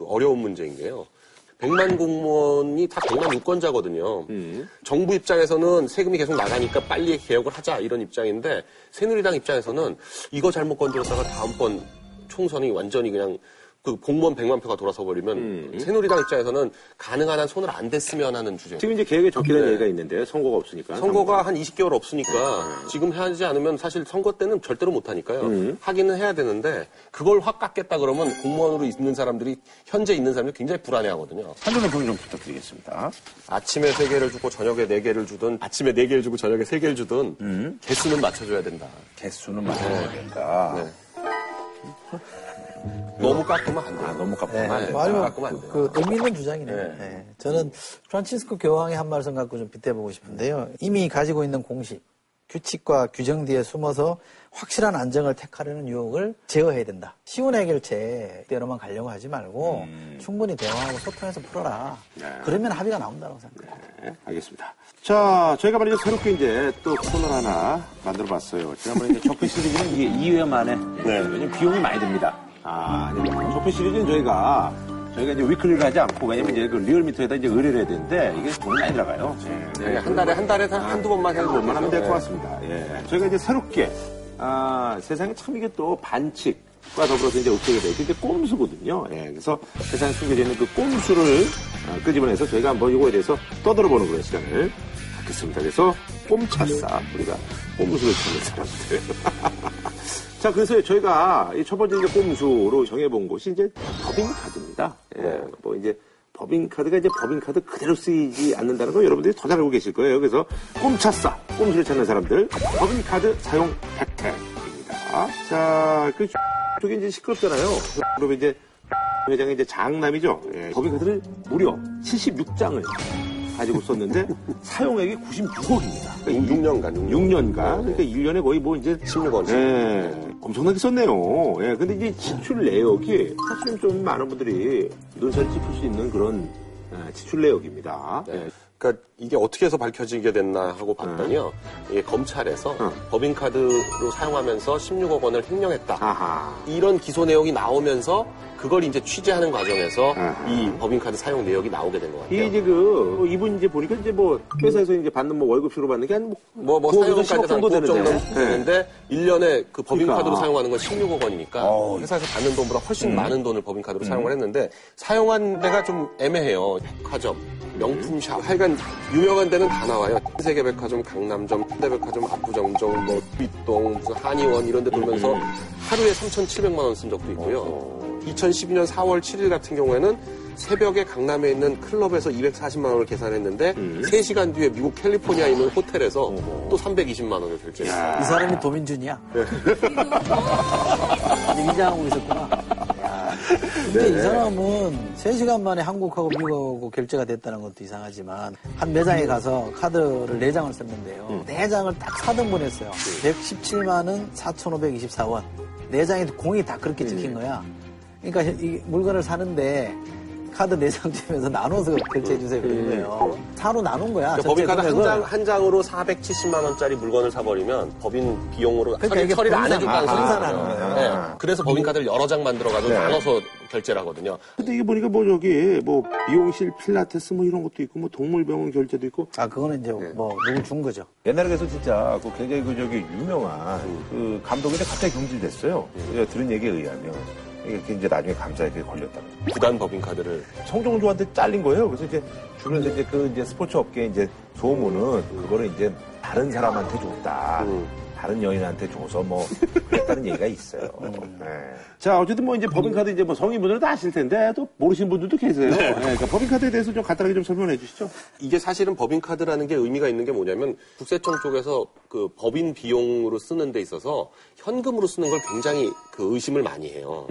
어려운 문제인 게요. 100만 공무원이 다 100만 유권자거든요. 정부 입장에서는 세금이 계속 나가니까 빨리 개혁을 하자 이런 입장인데 새누리당 입장에서는 이거 잘못 건드렸다가 다음번 총선이 완전히 그냥 그 공무원 100만 표가 돌아서 버리면 음. 새누리당 입장에서는 가능한 한 손을 안 댔으면 하는 주제. 지금 이제 계획에 적히는 네. 얘기가 있는데 선거가 없으니까. 선거가 한 20개월 없으니까 지금 하지 않으면 사실 선거 때는 절대로 못 하니까요. 음. 하기는 해야 되는데 그걸 확 깎겠다 그러면 공무원으로 있는 사람들이 현재 있는 사람들이 굉장히 불안해하거든요. 한준호 평좀 부탁드리겠습니다. 아침에 세개를 주고 저녁에 네개를 주든 아침에 네개를 주고 저녁에 세개를 주든 음. 개수는 맞춰줘야 된다. 개수는 맞춰야 된다. 네. 너무 깎으면 안 돼요. 아, 너무 네, 깝깝하네. 네. 맞아요. 깎으면 안 돼요. 그 의미 있는 주장이네요. 네. 네. 저는 프란치스코 교황의 한 말씀 갖고 좀 빗대보고 싶은데요. 이미 가지고 있는 공식, 규칙과 규정 뒤에 숨어서 확실한 안정을 택하려는 유혹을 제어해야 된다. 쉬운 해결책대로만 가려고 하지 말고 충분히 대화하고 소통해서 풀어라. 그러면 합의가 나온다고 생각해요. 네, 알겠습니다. 자, 저희가 말이죠. 새롭게 이제 또 코너를 하나 만들어 봤어요. 지난번에 이제 적폐 시리즈는 이게 2회 만에. 네. 왜냐면 비용이 많이 듭니다. 아, 이제 적폐 시리즈는 저희가 저희가 이제 weekly를 하지 않고 왜냐면 이제 그 리얼미터에다 이제 의뢰를 해야 되는데 이게 돈이 많이 들어가요. 네. 네, 한 달에 한 달에 한 한두 번만 해도 한번만 하면 될것 네. 같습니다. 예. 저희가 이제 새롭게, 아, 세상에 참 이게 또 반칙 과 더불어서 이제 어떻게 돼요? 이게 꼼수거든요. 예. 그래서 세상에 숨겨져 있는 그 꼼수를 아, 끄집어내서 저희가 한번 이거에 대해서 떠들어보는 그런 시간을 갖겠습니다. 그래서 꼼차싸. 우리가 꼼수를 찾는 사람들. 자, 그래서 저희가 이첫 번째 이제 꼼수로 정해본 곳이 이제 법인카드입니다. 예, 뭐 이제 법인카드가 이제 법인카드 그대로 쓰이지 않는다는 거 여러분들이 더 잘 알고 계실 거예요. 그래서 꼼차싸, 꼼수를 찾는 사람들, 법인카드 사용 혜택입니다. 자, 그 쪽이 이제 시끄럽잖아요. 그러면 이제 회장이 이제 장남이죠. 예, 법인카드를 무려 76장을 가지고 썼는데 사용액이 96억입니다. 6년간, 6년. 6년간 그러니까 1년에 거의 뭐 이제 16원. 예, 엄청나게 썼네요. 예, 근데 이제 지출 내역이 사실은 좀 많은 분들이 눈살 찌푸릴 수 있는 그런 예, 지출 내역입니다. 예. 그러니까 이게 어떻게 해서 밝혀지게 됐나 하고 봤더니요. 이게 검찰에서 어. 법인카드로 사용하면서 16억 원을 횡령했다. 아하. 이런 기소 내용이 나오면서 그걸 이제 취재하는 과정에서 아하. 이 법인카드 사용 내역이 나오게 된 것 같아요. 이제 그, 뭐 이분 이제 보니까 이제 뭐 회사에서 이제 받는 뭐 월급식으로 받는 게 한 뭐, 뭐, 뭐, 사용까지 10억 정도 되는데. 예. 되는데, 1년에 그 법인카드로 그러니까. 사용하는 건 16억 원이니까, 어. 회사에서 받는 돈보다 훨씬 음. 많은 돈을 법인카드로 사용을 했는데, 사용한 데가 좀 애매해요. 백화점, 명품샵, 하여간 유명한 데는 다 나와요. 세계백화점, 강남점, 현대백화점, 압구정점, 뭐, 윗동, 무슨 한의원 이런 데 돌면서 음. 하루에 3,700만 원 쓴 적도 있고요. 2012년 4월 7일 같은 경우에는 새벽에 강남에 있는 클럽에서 240만 원을 계산했는데 음. 3시간 뒤에 미국 캘리포니아에 있는 호텔에서 또 320만 원을 결제했어요. 이 사람이 도민준이야. 네. 이제 위장하고 있었구나. 야. 근데 이 사람은 3시간 만에 한국하고 미국하고 결제가 됐다는 것도 이상하지만 한 매장에 가서 카드를 4장을 썼는데요. 4장을 딱 4등분 했어요. 117만 원 4,524원. 4장에 공이 다 그렇게 찍힌 거야. 그러니까 이 물건을 사는데 카드 4장 주면서 나눠서 결제해 주세요 그런 거예요. 사로 나눈 거야. 그러니까 전체 법인 카드 한. 장, 한 장으로 470만 원짜리 물건을 사버리면 법인 비용으로 그러니까 처리, 처리를 안 해준다는 아, 소리잖아요. 네. 그래서 법인카드를 여러 장 만들어가지고 네. 나눠서 결제를 하거든요. 근데 이게 보니까 뭐 저기 뭐 미용실 필라테스 뭐 이런 것도 있고 뭐 동물병원 결제도 있고 아, 그거는 이제 뭐 누구 준 거죠. 옛날에 그래서 진짜 그 굉장히 그 저기 유명한 그 감독인데 갑자기 경질됐어요. 제가 들은 얘기에 의하면 이게 이제 나중에 감사에 그게 걸렸다. 부단 법인 카드를 성종조한테 잘린 거예요. 그래서 이제 주변에서 이제 그 이제 스포츠 업계 이제 소문은 그거를 이제 다른 사람한테 줬다. 다른 여인한테 줘서 뭐 그랬다는 얘기가 있어요. 네. 자, 어쨌든 뭐 이제 법인카드 이제 뭐 성인분들은 다 아실 텐데 또 모르시는 분들도 계세요. 네, 그러니까 법인카드에 대해서 좀 간단하게 좀 설명해 주시죠. 이게 사실은 법인카드라는 게 의미가 있는 게 뭐냐면 국세청 쪽에서 그 법인 비용으로 쓰는 데 있어서 현금으로 쓰는 걸 굉장히 그 의심을 많이 해요.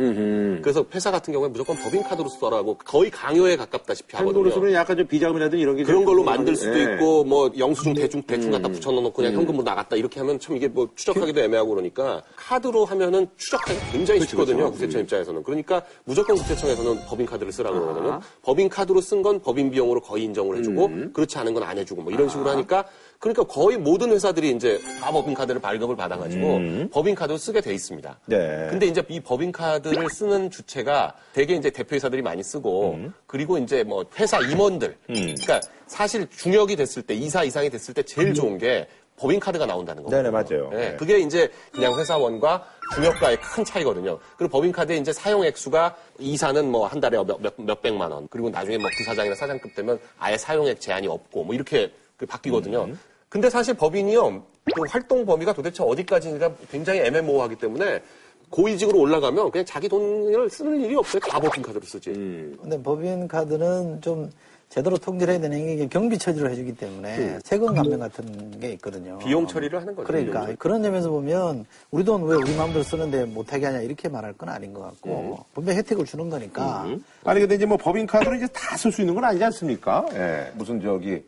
그래서 회사 같은 경우에 무조건 법인카드로 써라고 거의 강요에 가깝다시피 하거든요. 한국으로 쓰면 약간 좀 비자금이라든지 이런 게 그런 좀 걸로 만들 수도 예. 있고 뭐 영수증 대충 대충 갖다 붙여놓고 그냥 현금으로 나갔다 이렇게 하면 참 이게 뭐 추적하기도 애매하고 그러니까 카드로 하면은 추적하기 굉장히 쉽거든요 그렇죠. 국세청 입장에서는. 그러니까 무조건 국세청에서는 법인카드를 쓰라고 그러거든요. 법인카드로 쓴 건 법인 비용으로 거의 인정을 해주고 그렇지 않은 건 안 해주고 뭐 이런 식으로 하니까 그러니까 거의 모든 회사들이 이제 다 법인카드를 발급을 받아가지고 법인카드를 쓰게 돼 있습니다. 네. 근데 이제 이 법인카드를 쓰는 주체가 대개 이제 대표이사들이 많이 쓰고 그리고 이제 뭐 회사 임원들. 그러니까 사실 중역이 됐을 때 이사 이상이 됐을 때 제일 좋은 게 법인 카드가 나온다는 거예요. 네네, 맞아요. 네, 네. 그게 이제 그냥 회사원과 중역과의 큰 차이거든요. 그리고 법인 카드의 이제 사용 액수가 이사는 뭐 한 달에 몇, 몇, 몇 백만 원. 그리고 나중에 뭐 부사장이나 사장급 되면 아예 사용액 제한이 없고 뭐 이렇게 그 바뀌거든요. 음. 근데 사실 법인이요, 그 활동 범위가 도대체 어디까지인가 굉장히 애매모호하기 때문에 고위직으로 올라가면 그냥 자기 돈을 쓰는 일이 없어요. 다 법인카드로 쓰지. 음. 근데 법인 카드는 좀 제대로 통제를 해야 되는 게 경비 처리를 해주기 때문에 세금 감면 같은 게 있거든요. 비용 처리를 하는 거죠. 그러니까 그런 점에서 보면 우리 돈 왜 우리 마음대로 쓰는데 못하게 하냐 이렇게 말할 건 아닌 것 같고 분명 히 혜택을 주는 거니까 아니 근데 이제 뭐 법인카드로 이제 다 쓸 수 있는 건 아니지 않습니까? 예. 무슨 저기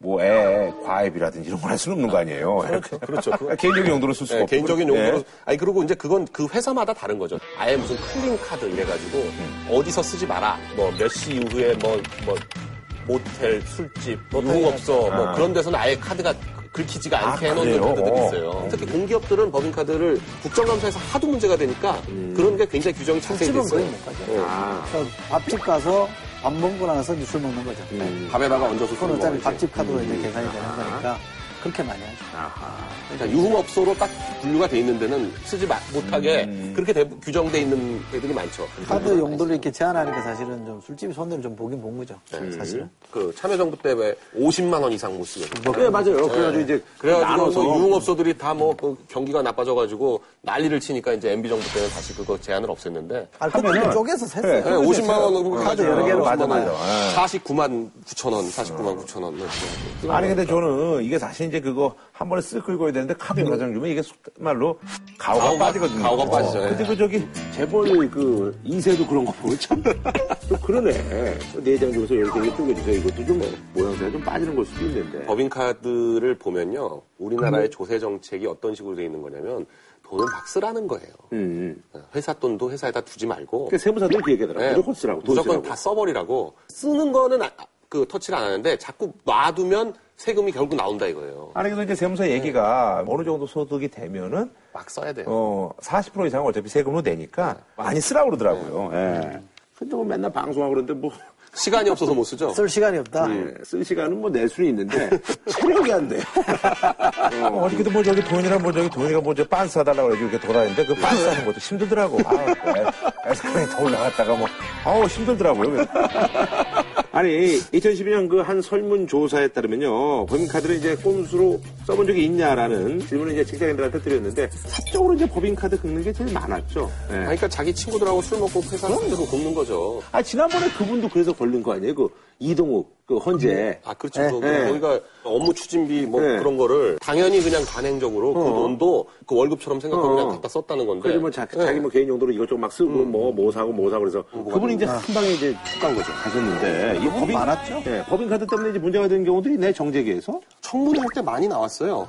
뭐 애 과외비라든지 이런 걸 할 수는 없는 거 아니에요. 그렇죠. 그렇죠. 그거- 개인적인 용도로 쓸 수가 네, 없고. 개인적인 용도로. 예. 아니, 그리고 이제 그건 그 회사마다 다른 거죠. 아예 무슨 clean 카드 이래가지고 어디서 쓰지 마라. 뭐 몇 시 이후에 뭐, 뭐, 모텔, 술집, 뭐 유흥업소, 뭐 아. 그런 데서는 아예 카드가 긁히지가 않게 아, 해놓은? 카드들이 어. 있어요. 특히 공기업들은 법인카드를 국정감사에서 하도 문제가 되니까 그런 게 굉장히 규정이 자세히 됐어요. 가죠. 아. 밥집 가서 밥 먹고 나서 이제 술 먹는 거죠. 밥에다가 얹어서 그건 어차피. 밥집 카드로 이제 계산이 되는 거니까 그렇게 많이 하죠. 그러니까 유흥업소로 딱 분류가 돼 있는 데는 쓰지 마- 못하게 그렇게 대- 규정돼 있는 데들이 많죠. 카드 용도를 이렇게 제한하니까 사실은 좀 술집이 손해를 좀 보긴 본 거죠. 사실은. 그 참여정부 때 왜 50만 원 이상 못 쓰게. 네, 맞아요. 그래가지고 이제 그래가지고 나눠서 뭐 유흥업소들이 다 뭐 경기가 나빠져가지고 난리를 치니까 이제 MB 정부 때는 다시 그거 제한을 없앴는데 아, 그때 하면은- 쪼개서. 그래, 네, 50만 원으로 카드 여러 개로 맞아, 50만 원. 맞아. 예. 49만 9천 원, 49만 9천 원. 네. 아니 근데 저는 이게 사실 이제 그거 한 번에 쓱 긁어야 되는데 카드 여러 장 주면 이게 속말로 가오가, 가오가- 빠지거든요. 가오가 빠지죠, 예. 근데 그 저기 재벌 그 이세도 그런 거 보면 참 또 그러네. 네장 중에서 이렇게 이렇게 쪼개주세요. 이것도 좀 모양새가 좀 빠지는 걸 수도 있는데. 법인카드를 보면요. 우리나라의 조세 정책이 어떤 식으로 돼 있는 거냐면 돈을 막 쓰라는 거예요. 음. 회사 돈도 회사에다 두지 말고 그 세무사들이 그 얘기하더라고. 네, 무조건 쓰라고. 돈 무조건 쓰라고. 다 써버리라고. 쓰는 거는 아- 그 터치를 안 하는데 자꾸 놔두면 세금이 결국 나온다 이거예요. 아니 근데 이제 세무사 얘기가 어느 정도 소득이 되면은 막 써야 돼요. 어, 40% 이상은 어차피 세금으로 내니까 많이 쓰라고 그러더라고요. 예. 근데 뭐 맨날 방송하고 그러는데 뭐 시간이 없어서 못 쓰죠. 쓸 시간이 없다. 예, 쓸 시간은 뭐 낼 수는 있는데 체력이 안 돼. 어, 어저께도 뭐 저기 돈이랑 뭐 저기 돈이가 뭐 저 빤스 사달라고 해가지고 이렇게 돌아다니는데 그 빤스 사는 것도 힘들더라고. 아, 에스컬레이터 올라갔다가 뭐 아우 힘들더라고요. 아니 2012년 그 한 설문조사에 따르면요 법인카드를 이제 꼼수로 써본 적이 있냐라는 질문을 이제 직장인들한테 드렸는데 사적으로 이제 법인카드 긁는 게 제일 많았죠. 예. 아니, 그러니까 자기 친구들하고 술 먹고 회사 사들고 굽는 거죠. 아 지난번에 그분도 그래서 걸린 거 아니에요? 그 이동욱 그 헌재. 아, 그렇죠. 네, 그, 네. 거기가 업무 추진비 뭐 네. 그런 거를 당연히 그냥 단행적으로 그 돈도 그 월급처럼 생각하고 어. 그냥 갖다 썼다는 건데. 그래서 뭐 자, 네. 자기 뭐 개인 용도로 이것저것 막 쓰고 뭐뭐 사고 뭐 사고 그래서 그분이 이제 한 방에 이제 툭간 거죠. 가셨는데 이 법인 많았죠? 예, 법인카드 때문에 이제 문제가 되는 경우들이 내 정재계에서 청문회 할 때 많이 나왔어요.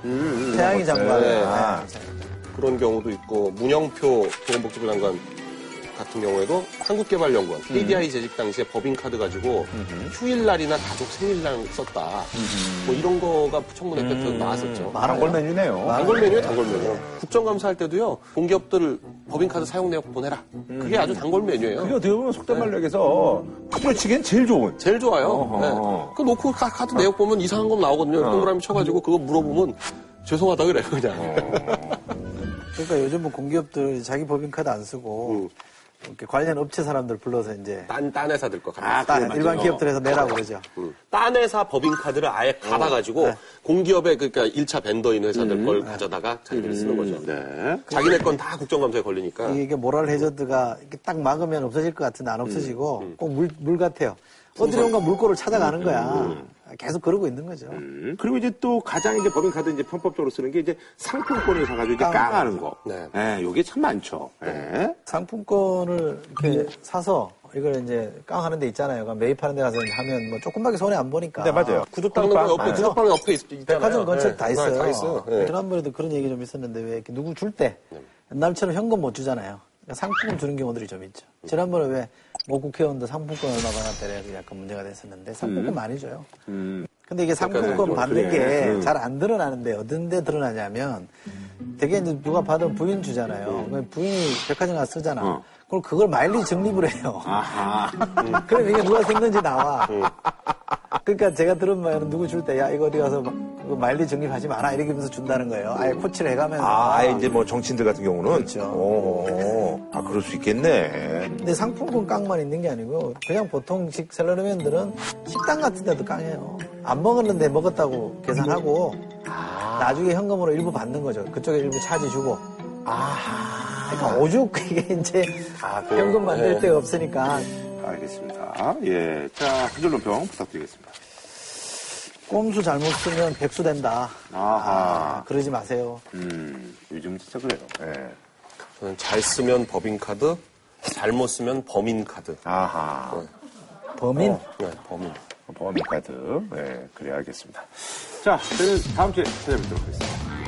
태양이 장관. 네. 아, 그런 경우도 있고 문영표 보건복지부 장관 같은 경우에도 한국개발연구원 KDI 재직 당시에 법인카드 가지고 휴일날이나 가족 생일날 썼다. 뭐 이런 거가 청문회 때 음. 나왔었죠. 단골 메뉴네요. 단골 메뉴에 단골 메뉴. 국정감사할 때도요. 공기업들 법인카드 사용 내역 보내라. 그게 아주 단골 메뉴예요. 그게 어떻게 보면 속된 말로 얘기해서 부러치기엔 제일 좋은. 제일 좋아요. 네. 그 놓고 카- 카드 내역 보면 이상한 거 나오거든요. 동그라미 쳐가지고 그거 물어보면 죄송하다 그래요, 그냥. 그러니까 요즘은 공기업들 자기 법인카드 안 쓰고 이렇게 관련 업체 사람들 불러서 이제 딴, 딴 회사들 거 아, 갖다 딴 일반 기업들에서 내라고 그러죠. 딴 회사 법인카드를 아예 받아가지고 공기업의 그러니까 1차 벤더인 회사들 걸 가져다가 자기들이 쓰는 거죠. 네. 자기네 건 다 국정감사에 걸리니까. 이게 모랄 해저드가 이렇게 딱 막으면 없어질 것 같은데 안 없어지고 꼭물 물 같아요. 어디론가 물꼬를 찾아가는 거야. 계속 그러고 있는 거죠. 음, 그리고 이제 또 가장 이제 법인카드 이제 편법적으로 쓰는 게 이제 상품권을 사가지고 이제 깡. 깡하는 거. 네. 예, 요게 참 많죠. 예. 상품권을 이렇게 사서 이걸 이제 깡하는 데 있잖아요. 그러니까 매입하는 데 가서 이제 하면 뭐 조금밖에 손해 안 보니까. 네, 맞아요. 구독하는 거 옆에, 구독하는 옆에 있, 있잖아요. 백화점 근처에 다 네, 있어요. 다 있어요. 네. 지난번에도 그런 얘기 좀 있었는데 왜 이렇게 누구 줄때 옛날처럼 현금 못 주잖아요. 그러니까 상품을 주는 경우들이 좀 있죠. 지난번에 왜 뭐 국회의원도 상품권 얼마 받았다 그래 약간 문제가 됐었는데 상품권 많이 줘요. 근데 이게 상품권 좀 받는 음. 그래. 음. 게잘 안 드러나는데 어떤 데 드러나냐면 되게 이제 누가 받은 부인 주잖아요. 그럼 부인이 백화점 가서 쓰잖아. 어. 그럼 그걸 마일리 적립을 해요. 아하. 그럼 이게 누가 생는지 나와. 그러니까 제가 들은 말은 누구 줄 때, 야, 이거 어디 가서 마일리 적립하지 마라 이렇게 하면서 준다는 거예요. 아예 코치를 해가면서. 아, 아예 이제 뭐 정치인들 같은 경우는 그렇죠. 오, 아 그럴 수 있겠네. 근데 상품권 깡만 있는 게 아니고 그냥 보통식 샐러리맨들은 식당 같은 데도 깡해요. 안 먹었는데 먹었다고 계산하고 나중에 현금으로 일부 받는 거죠. 그쪽에 일부 차지 주고. 아하. 그러니까 오죽 이게 이제 아, 그- 현금 만들 네. 데가 없으니까 알겠습니다. 예. 자, 한줄 논평 부탁드리겠습니다. 꼼수 잘못 쓰면 백수 된다. 아하. 그러지 마세요. 음, 요즘 진짜 그래요. 예. 저는 잘 쓰면 법인카드, 잘못 쓰면 범인카드. 아하. 범인 네, 범인. 범인카드. 예, 그래, 알겠습니다. 자, 저는 다음 주에 찾아뵙도록 하겠습니다.